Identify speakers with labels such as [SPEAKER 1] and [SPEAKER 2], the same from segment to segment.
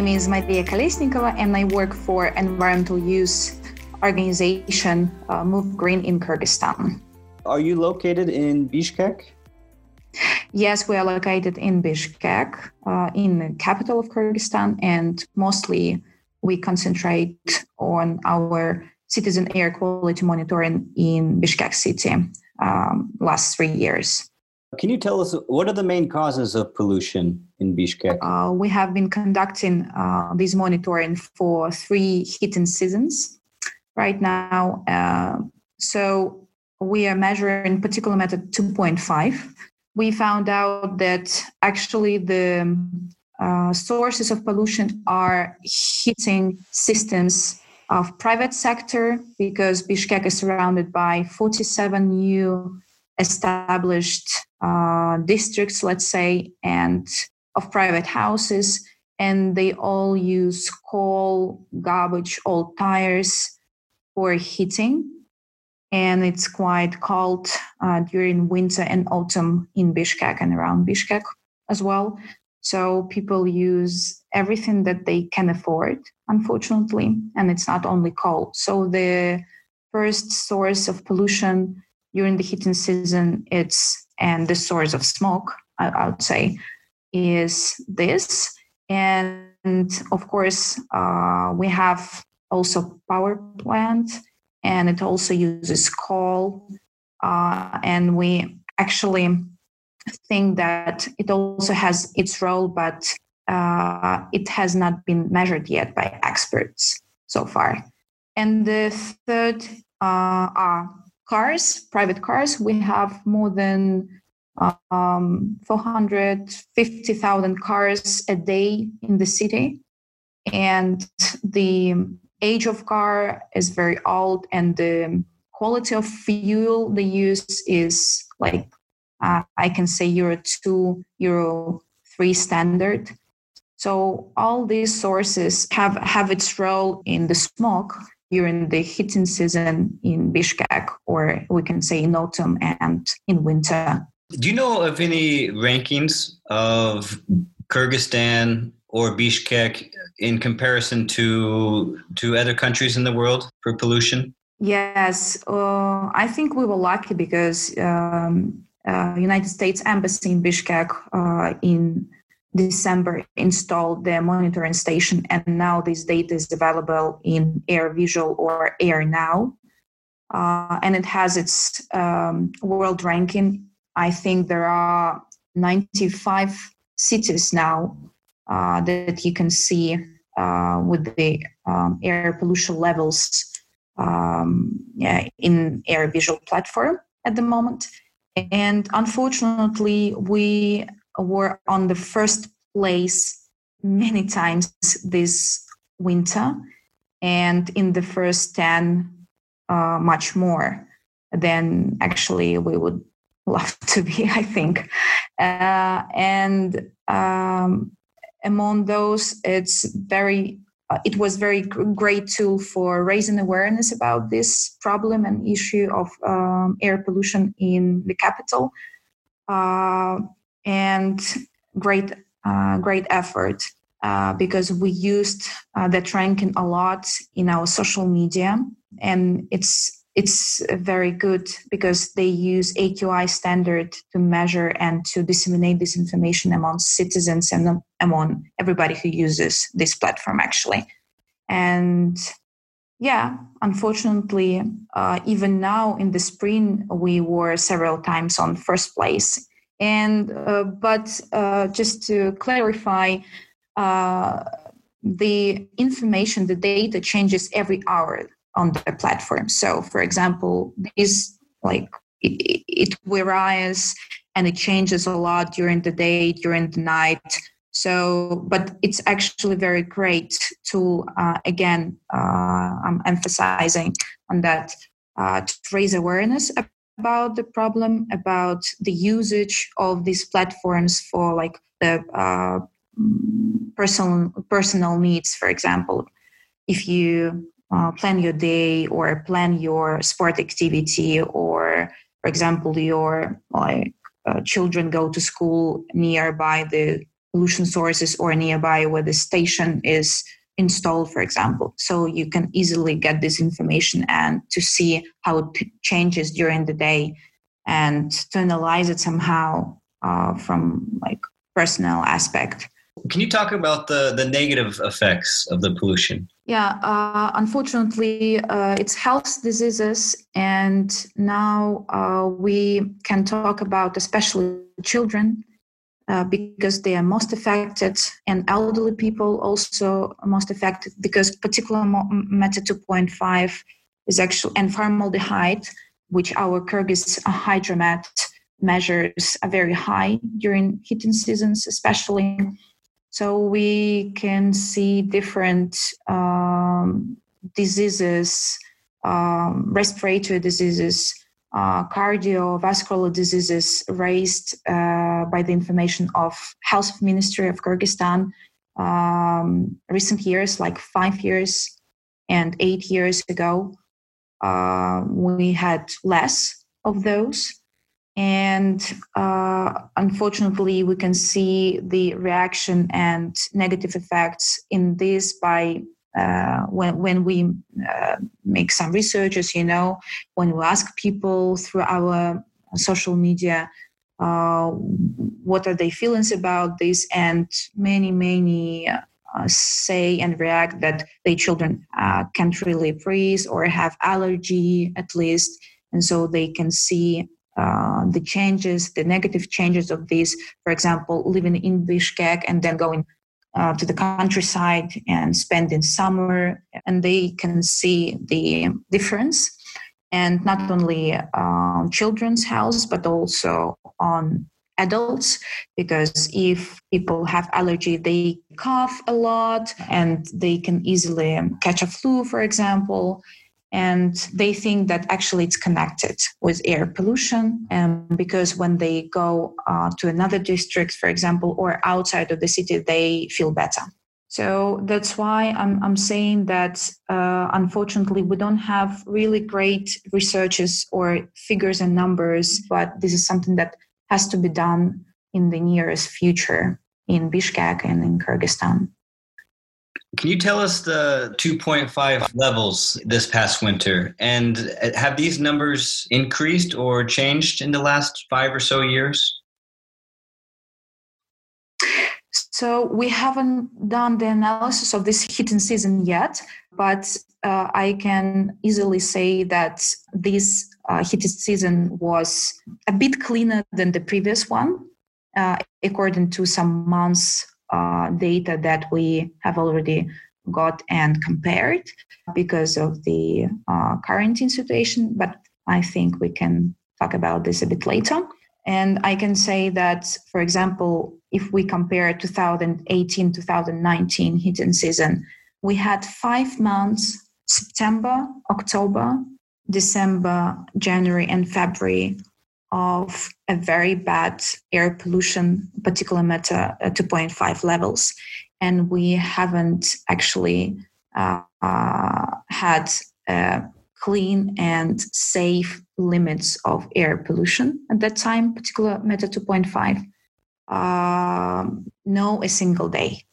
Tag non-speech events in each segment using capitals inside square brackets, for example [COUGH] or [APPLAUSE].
[SPEAKER 1] name is Maria Kolesnikova, and I work for environmental use organization uh, Move Green in Kyrgyzstan.
[SPEAKER 2] Are you located in Bishkek?
[SPEAKER 1] Yes, we are located in Bishkek, uh, in the capital of Kyrgyzstan, and mostly we concentrate on our citizen air quality monitoring in Bishkek city um, last three years.
[SPEAKER 2] Can you tell us what are the main causes of pollution in Bishkek?
[SPEAKER 1] Uh, we have been conducting uh, this monitoring for three heating seasons right now. Uh, so we are measuring particulate matter 2.5. We found out that actually the uh, sources of pollution are heating systems of private sector because Bishkek is surrounded by 47 new established uh, districts, let's say, and of private houses, and they all use coal, garbage, old tires for heating. And it's quite cold uh, during winter and autumn in Bishkek and around Bishkek as well. So people use everything that they can afford, unfortunately, and it's not only coal. So the first source of pollution during the heating season, it's and the source of smoke, I, I would say, is this. And of course, uh, we have also power plant, and it also uses coal. Uh, and we actually think that it also has its role, but uh, it has not been measured yet by experts so far. And the third uh, are cars, private cars. We have more than um, 450,000 cars a day in the city. And the age of car is very old and the quality of fuel they use is like uh, I can say Euro 2, Euro 3 standard. So all these sources have, have its role in the smoke during the heating season in Bishkek, or we can say in autumn and in winter.
[SPEAKER 3] Do you know of any rankings of Kyrgyzstan or Bishkek in comparison to to other countries in the world for pollution?
[SPEAKER 1] Yes, uh, I think we were lucky because um, uh, United States Embassy in Bishkek uh, in December installed the monitoring station, and now this data is available in Air Visual or Air Now, uh, and it has its um, world ranking. I think there are 95 cities now uh, that you can see uh, with the um, air pollution levels um, yeah, in Air Visual platform at the moment. And unfortunately, we were on the first place many times this winter, and in the first 10, uh, much more than actually we would [LAUGHS] love to be, I think. Uh, and um, among those, it's very uh, it was very great tool for raising awareness about this problem and issue of um, air pollution in the capital uh, and great uh, great effort uh, because we used uh, that ranking a lot in our social media and it's it's very good because they use AQI standard to measure and to disseminate this information among citizens and among everybody who uses this platform actually. And yeah, unfortunately, uh, even now in the spring, we were several times on first place. And uh, but uh, just to clarify, uh, the information, the data changes every hour on the platform. So, for example, this like it, it varies and it changes a lot during the day, during the night. So, but it's actually very great to uh, again, uh, I'm emphasizing on that uh, to raise awareness about the problem, about the usage of these platforms for like the uh, personal personal needs. For example, if you uh, plan your day or plan your sport activity or for example your like uh, children go to school nearby the pollution sources or nearby where the station is installed, for example. So you can easily get this information and to see how it changes during the day and to analyze it somehow uh, from like personal aspect.
[SPEAKER 3] Can you talk about the, the negative effects of the pollution?
[SPEAKER 1] Yeah, uh, unfortunately, uh, it's health diseases, and now uh, we can talk about especially children uh, because they are most affected, and elderly people also most affected because particular matter 2.5 is actually and formaldehyde, which our Kyrgyz hydromet measures are very high during heating seasons, especially. So we can see different um, diseases, um, respiratory diseases, uh, cardiovascular diseases raised uh, by the information of Health Ministry of Kyrgyzstan um, recent years, like five years and eight years ago. Uh, we had less of those. And uh, unfortunately, we can see the reaction and negative effects in this by uh, when when we uh, make some researches, you know, when we ask people through our social media, uh, what are their feelings about this, and many many uh, say and react that their children uh, can't really breathe or have allergy at least, and so they can see uh, the changes, the negative changes of this. For example, living in Bishkek and then going uh, to the countryside and spend in summer, and they can see the difference, and not only uh, children's health but also on adults because if people have allergy they cough a lot and they can easily catch a flu for example and they think that actually it's connected with air pollution. And because when they go uh, to another district for example or outside of the city they feel better. So that's why i'm, I'm saying that uh, unfortunately we don't have really great researches or figures and numbers but this is something that has to be done in the nearest future in bishkek and in kyrgyzstan
[SPEAKER 3] can you tell us the 2.5 levels this past winter? And have these numbers increased or changed in the last five or so years?
[SPEAKER 1] So we haven't done the analysis of this heating season yet, but uh, I can easily say that this uh, heating season was a bit cleaner than the previous one, uh, according to some months uh, data that we have already got and compared because of the uh, quarantine situation. But I think we can talk about this a bit later. And I can say that, for example, if we compare 2018 2019 heating season, we had five months September, October, December, January, and February of a very bad air pollution, particular matter uh, 2.5 levels. And we haven't actually uh, uh, had clean and safe limits of air pollution at that time, particular matter 2.5. Um, no, a single day.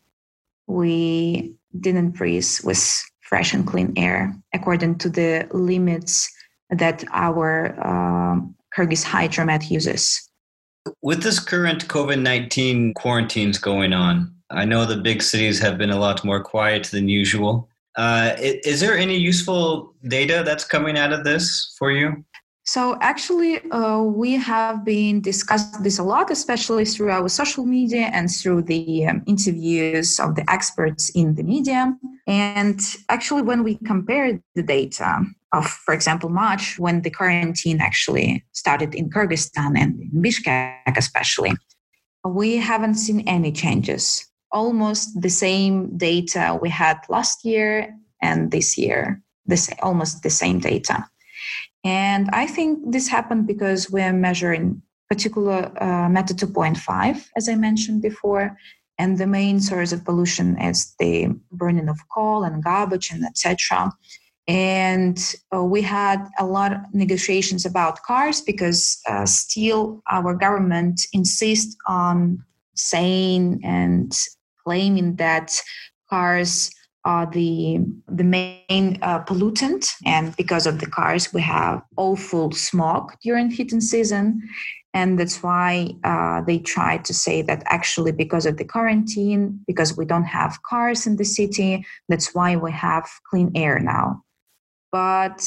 [SPEAKER 1] We didn't breathe with fresh and clean air according to the limits that our Kyrgyz hydromet uses.
[SPEAKER 3] With this current COVID 19 quarantines going on, I know the big cities have been a lot more quiet than usual. Uh, is there any useful data that's coming out of this for you?
[SPEAKER 1] So actually, uh, we have been discussing this a lot, especially through our social media and through the um, interviews of the experts in the media. And actually, when we compare the data of, for example, March, when the quarantine actually started in Kyrgyzstan and in Bishkek, especially, we haven't seen any changes. Almost the same data we had last year and this year, this almost the same data. And I think this happened because we're measuring particular uh, matter 2.5, as I mentioned before, and the main source of pollution is the burning of coal and garbage and etc. And uh, we had a lot of negotiations about cars because uh, still our government insists on saying and claiming that cars are the the main uh, pollutant, and because of the cars, we have awful smog during heating season, and that's why uh, they try to say that actually because of the quarantine, because we don't have cars in the city, that's why we have clean air now. But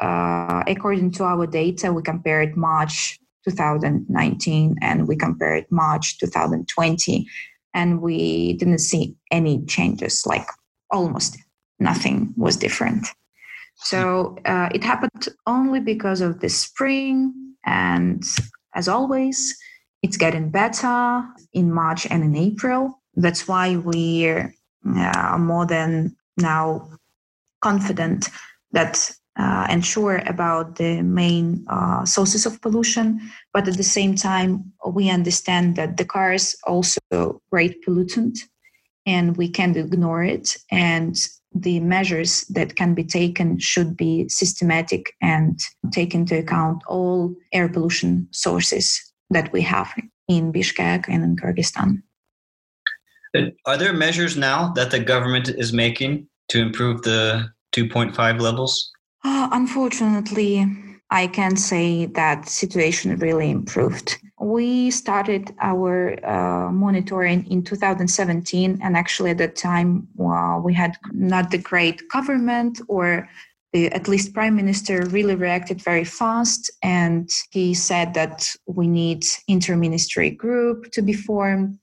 [SPEAKER 1] uh, according to our data, we compared March 2019 and we compared March 2020, and we didn't see any changes like almost nothing was different. So uh, it happened only because of the spring, and as always, it's getting better in March and in April. That's why we're uh, more than now confident that uh, and sure about the main uh, sources of pollution. But at the same time, we understand that the car is also great pollutant and we can't ignore it. And the measures that can be taken should be systematic and take into account all air pollution sources that we have in Bishkek and in Kyrgyzstan.
[SPEAKER 3] Are there measures now that the government is making to improve the 2.5 levels?
[SPEAKER 1] Uh, unfortunately, I can say that situation really improved. We started our uh, monitoring in 2017, and actually at that time well, we had not the great government or at least prime minister really reacted very fast and he said that we need interministry group to be formed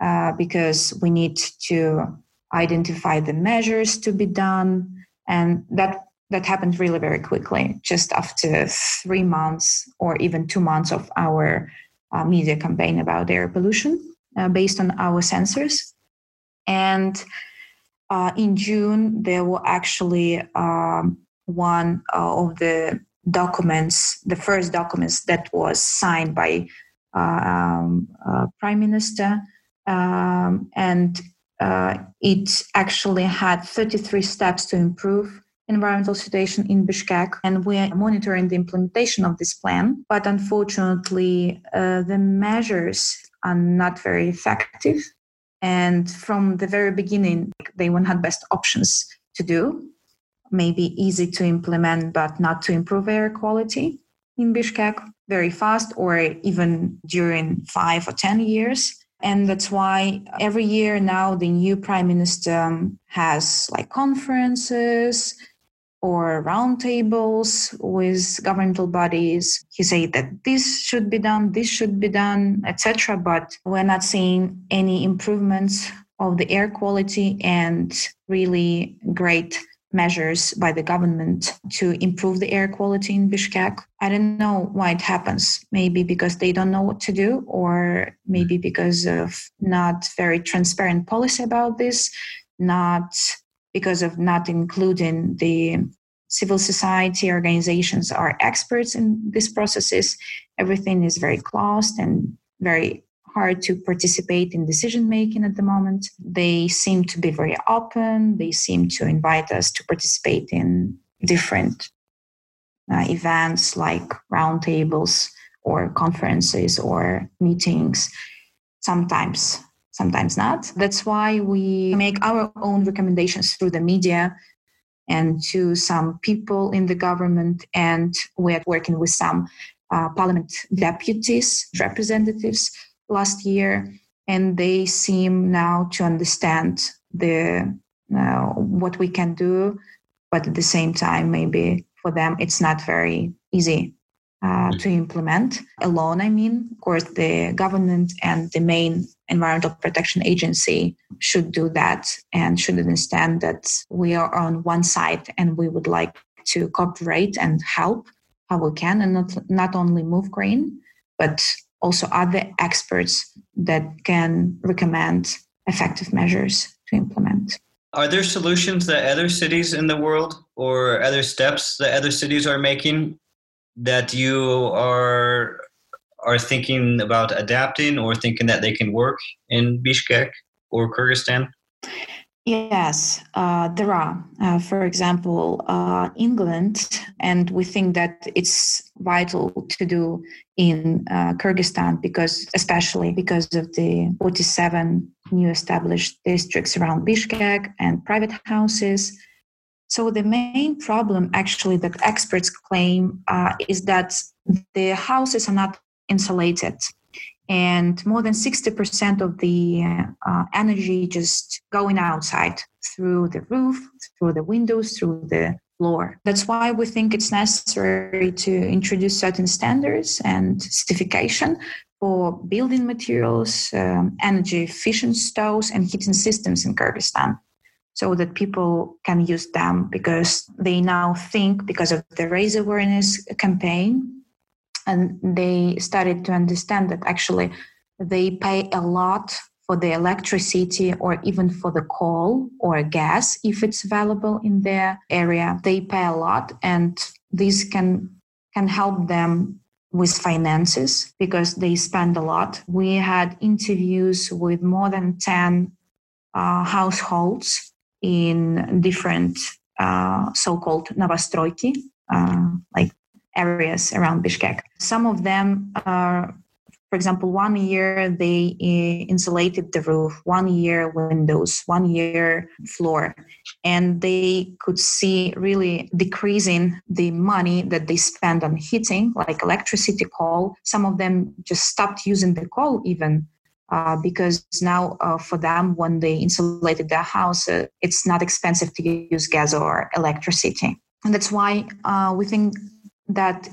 [SPEAKER 1] uh, because we need to identify the measures to be done and that that happened really very quickly, just after three months or even two months of our uh, media campaign about air pollution uh, based on our sensors. And uh, in June, there were actually um, one of the documents, the first documents that was signed by um, uh, Prime Minister, um, and uh, it actually had 33 steps to improve environmental situation in Bishkek, and we are monitoring the implementation of this plan. But unfortunately, uh, the measures are not very effective. And from the very beginning, they one had best options to do, maybe easy to implement, but not to improve air quality in Bishkek very fast or even during five or 10 years. And that's why every year now the new prime minister um, has like conferences, or roundtables with governmental bodies. He said that this should be done, this should be done, etc. But we're not seeing any improvements of the air quality and really great measures by the government to improve the air quality in Bishkek. I don't know why it happens. Maybe because they don't know what to do, or maybe because of not very transparent policy about this, not because of not including the civil society organizations are experts in these processes. Everything is very closed and very hard to participate in decision making at the moment. They seem to be very open. They seem to invite us to participate in different uh, events like roundtables or conferences or meetings. Sometimes sometimes not. That's why we make our own recommendations through the media and to some people in the government, and we're working with some uh, parliament deputies, representatives last year, and they seem now to understand the uh, what we can do, but at the same time, maybe for them it's not very easy uh, to implement alone. I mean, of course, the government and the main environmental protection agency should do that and should understand that we are on one side and we would like to cooperate and help how we can and not, not only move green, but also other experts that can recommend effective measures to implement.
[SPEAKER 3] Are there solutions that other cities in the world or other steps that other cities are making that you are are thinking about adapting or thinking that they can work in Bishkek or Kyrgyzstan?
[SPEAKER 1] Yes, uh, there are. Uh, for example, uh, England, and we think that it's vital to do in uh, Kyrgyzstan because, especially because of the 47 new established districts around Bishkek and private houses. So the main problem, actually, that experts claim uh, is that the houses are not insulated and more than 60% of the uh, energy just going outside through the roof through the windows through the floor. That's why we think it's necessary to introduce certain standards and certification for building materials um, energy efficient stoves and heating systems in kyrgyzstan so that people can use them because they now think because of the raise awareness campaign and they started to understand that actually they pay a lot for the electricity or even for the coal or gas if it's available in their area. They pay a lot and this can can help them with finances because they spend a lot. We had interviews with more than 10 uh, households in different uh, so-called novostroyki uh, like areas around Bishkek. Some of them are, for example, one year they eh, insulated the roof, one year windows, one year floor, and they could see really decreasing the money that they spend on heating, like electricity, coal. Some of them just stopped using the coal even. Uh, because now uh, for them when they insulated their house uh, it's not expensive to use gas or electricity and that's why uh, we think that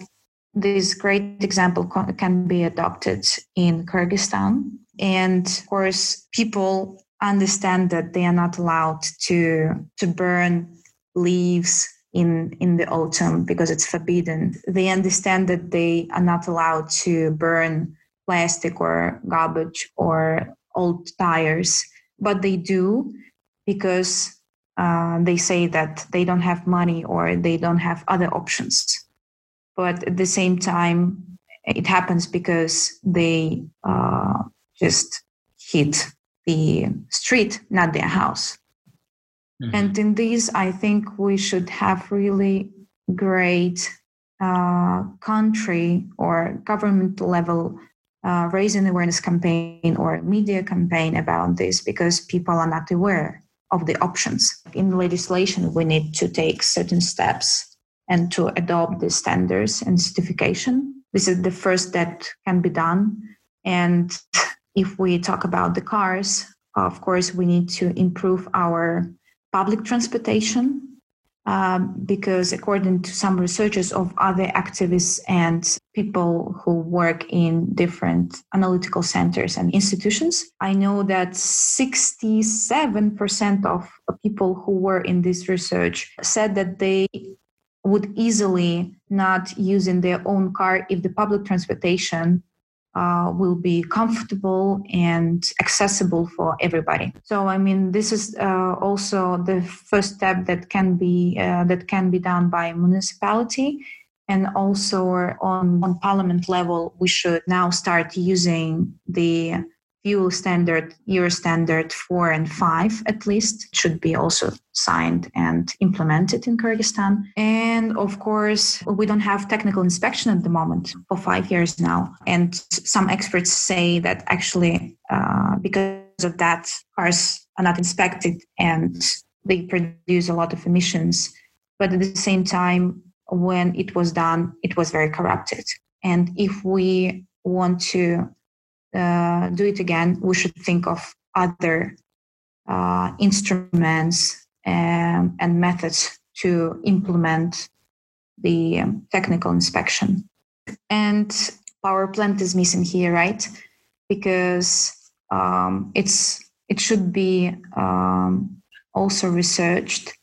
[SPEAKER 1] this great example can be adopted in Kyrgyzstan. And of course, people understand that they are not allowed to, to burn leaves in, in the autumn because it's forbidden. They understand that they are not allowed to burn plastic or garbage or old tires, but they do because uh, they say that they don't have money or they don't have other options but at the same time it happens because they uh, just hit the street not their house mm-hmm. and in this i think we should have really great uh, country or government level uh, raising awareness campaign or media campaign about this because people are not aware of the options in legislation we need to take certain steps and to adopt the standards and certification. This is the first that can be done. And if we talk about the cars, of course, we need to improve our public transportation um, because, according to some researchers of other activists and people who work in different analytical centers and institutions, I know that 67% of people who were in this research said that they would easily not use in their own car if the public transportation uh, will be comfortable and accessible for everybody. So, I mean, this is uh, also the first step that can be uh, that can be done by municipality, and also on on parliament level, we should now start using the fuel standard, Euro standard four and five at least, should be also signed and implemented in Kyrgyzstan. And of course, we don't have technical inspection at the moment for five years now. And some experts say that actually, uh, because of that, cars are not inspected and they produce a lot of emissions. But at the same time, when it was done, it was very corrupted. And if we want to uh, do it again, we should think of other uh, instruments and, and, methods to implement the um, technical inspection. And power plant is missing here, right? Because um, it's it should be um, also researched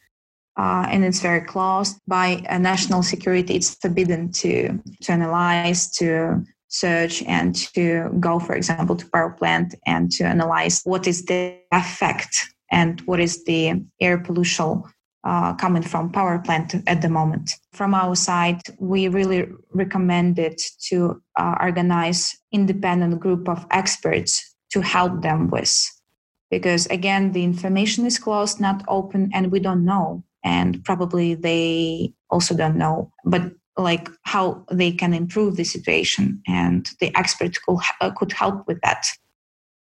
[SPEAKER 1] uh, and it's very closed by national security. It's forbidden to to analyze, to search and to go, for example, to power plant and to analyze what is the effect and what is the air pollution uh, coming from power plant at the moment. From our side, we really recommend it to uh, organize independent group of experts to help them with, because again, the information is closed, not open, and we don't know, and probably they also don't know. But like how they can improve the situation and the experts could, uh, could help with that.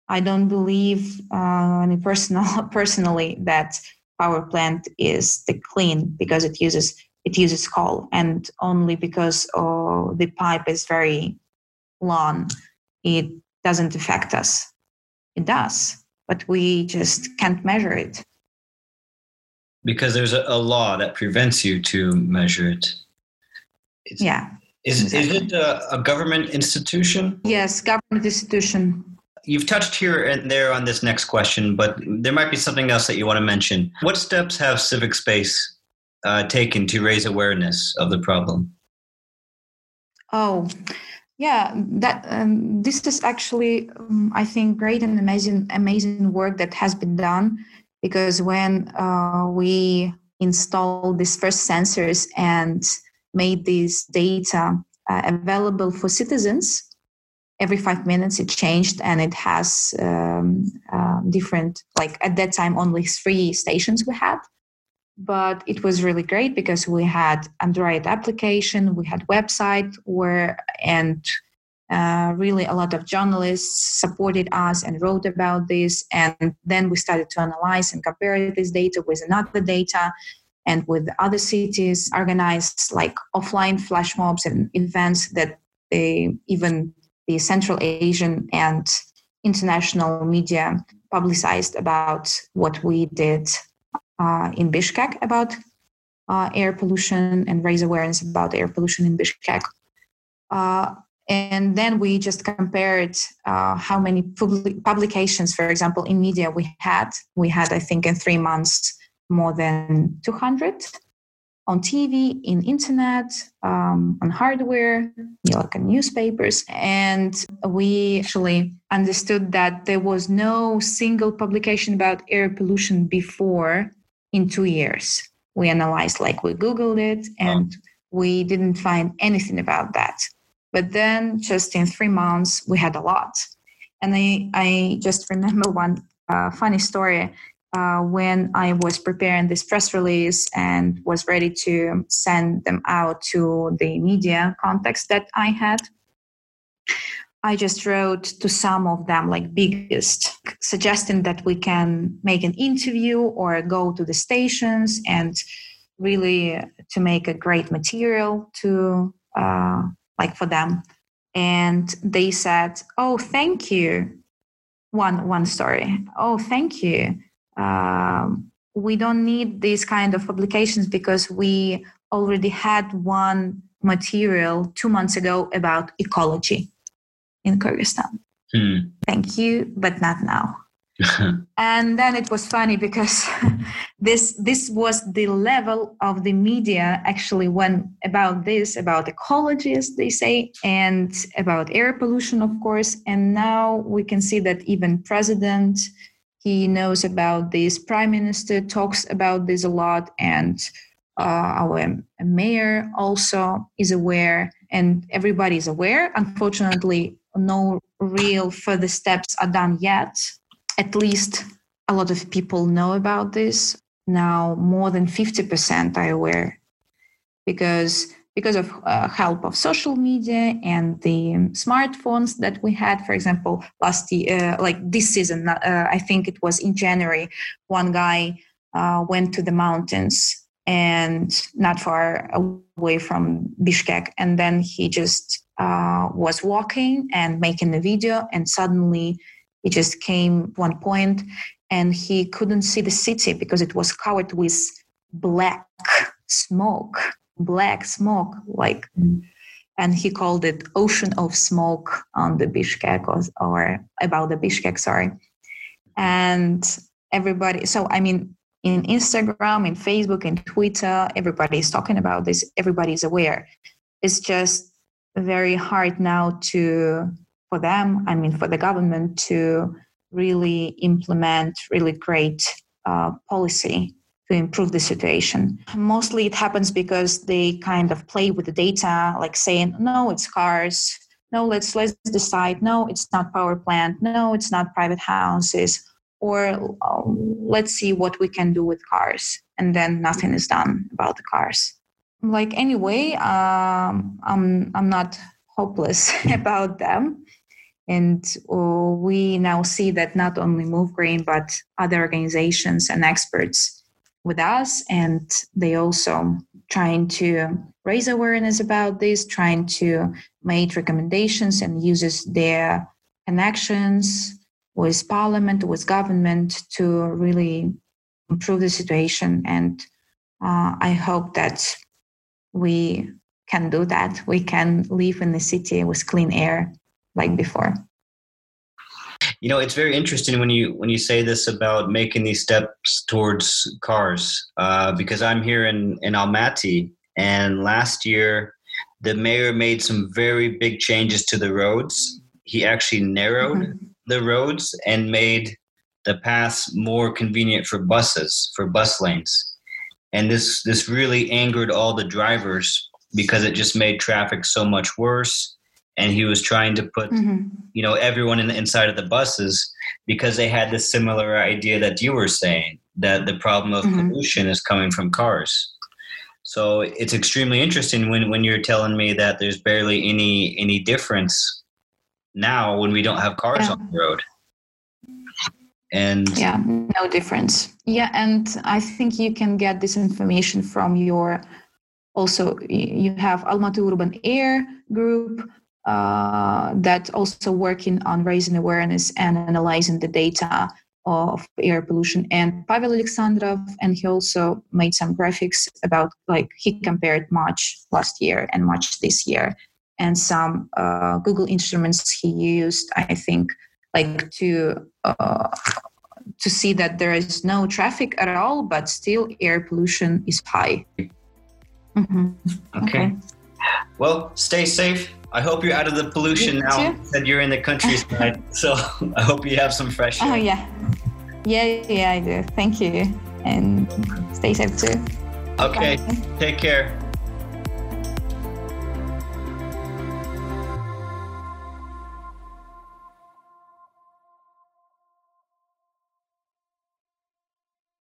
[SPEAKER 1] I don't believe uh, any personal [LAUGHS] personally that power plant is the clean because it uses it uses coal and only because oh, the pipe is very long it doesn't affect us. It does but we just can't measure it.
[SPEAKER 3] Because there's a, a law that prevents you to measure it
[SPEAKER 1] it's, yeah.
[SPEAKER 3] Is, exactly. is it a, a, government institution?
[SPEAKER 1] Yes, government institution.
[SPEAKER 3] You've touched here and there on this next question, but there might be something else that you want to mention. What steps have Civic Space uh, taken to raise awareness of the problem?
[SPEAKER 1] Oh, yeah, that um, this is actually, um, I think, great and amazing, amazing work that has been done. Because when uh, we installed these first sensors and made this data uh, available for citizens. Every five minutes it changed and it has um, uh, different, like at that time, only three stations we had. But it was really great because we had Android application, we had website where, and uh, really a lot of journalists supported us and wrote about this. And then we started to analyze and compare this data with another data and with other cities organized like offline flash mobs and events that they even the Central Asian and international media publicized about what we did uh, in Bishkek about uh, air pollution and raise awareness about air pollution in Bishkek. Uh, and then we just compared uh, how many public publications, for example, in media we had. We had, I think, in three months, more than 200 on TV, in internet, um, on hardware, you know, like in newspapers. And we actually understood that there was no single publication about air pollution before in two years. We analyzed, like we Googled it, and wow. we didn't find anything about that. But then just in three months, we had a lot. And I, I just remember one uh, funny story uh, when I was preparing this press release and was ready to send them out to the media contacts that I had, I just wrote to some of them, like biggest, suggesting that we can make an interview or go to the stations and really to make a great material to uh, like for them. And they said, "Oh, thank you." One one story. Oh, thank you um, we don't need these kind of publications because we already had one material two months ago about ecology in Kyrgyzstan. Hmm. Thank you, but not now. [LAUGHS] and then it was funny because [LAUGHS] this this was the level of the media actually when about this about ecology as they say and about air pollution of course and now we can see that even president he knows about this. Prime Minister talks about this a lot, and uh, our mayor also is aware, and everybody is aware. Unfortunately, no real further steps are done yet. At least a lot of people know about this. Now, more than 50% are aware because because of uh, help of social media and the smartphones that we had. For example last year uh, like this season uh, i think it was in january one guy uh, went to the mountains and not far away from bishkek. And then he just uh, was walking and making a video and suddenly he just came one point and he couldn't see the city because it was covered with black smoke black smoke, like, and he called it ocean of smoke on the Bishkek or, or about the Bishkek, sorry. And everybody, so I mean, in Instagram, in Facebook, in Twitter, everybody is talking about this. Everybody is aware. It's just very hard now to, for them, I mean, for the government to really implement really great uh, policy to improve the situation. Mostly it happens because they kind of play with the data, like saying, no, it's cars. No, let's let's decide. No, it's not power plant. No, it's not private houses. Or um, let's see what we can do with cars, and then nothing is done about the cars. like anyway, um, I'm I'm not hopeless [LAUGHS] about them. And uh, we now see that not only Move Green, but other organizations and experts with us, and they also trying to raise awareness about this, trying to make recommendations and uses their connections with parliament, with government to really improve the situation. And uh, I hope that we can do that. We can live in the city with clean air like before.
[SPEAKER 3] You know, it's very interesting when you when you say this about making these steps towards cars, uh, because I'm here in in Almaty, and last year the mayor made some very big changes to the roads. He actually narrowed mm-hmm. the roads and made the paths more convenient for buses for bus lanes, and this this really angered all the drivers because it just made traffic so much worse and he was trying to put mm-hmm. you know everyone in the inside of the buses because they had this similar idea that you were saying that the problem of mm-hmm. pollution is coming from cars so it's extremely interesting when, when you're telling me that there's barely any any difference now when we don't have cars yeah. on the road and
[SPEAKER 1] yeah no difference yeah and i think you can get this information from your also you have almaty urban air group uh, that also working on raising awareness and analyzing the data of air pollution and Pavel Alexandrov and he also made some graphics about like he compared March last year and March this year and some uh, Google instruments he used I think like to uh, to see that there is no traffic at all but still air pollution is high.
[SPEAKER 3] Mm-hmm. Okay. okay. Well, stay safe I hope you're out of the pollution now. Too? That you're in the countryside, [LAUGHS] so I hope you have some fresh
[SPEAKER 1] oh, air. Oh yeah, yeah, yeah, I do. Thank you, and stay safe too.
[SPEAKER 3] Okay, Bye. take care.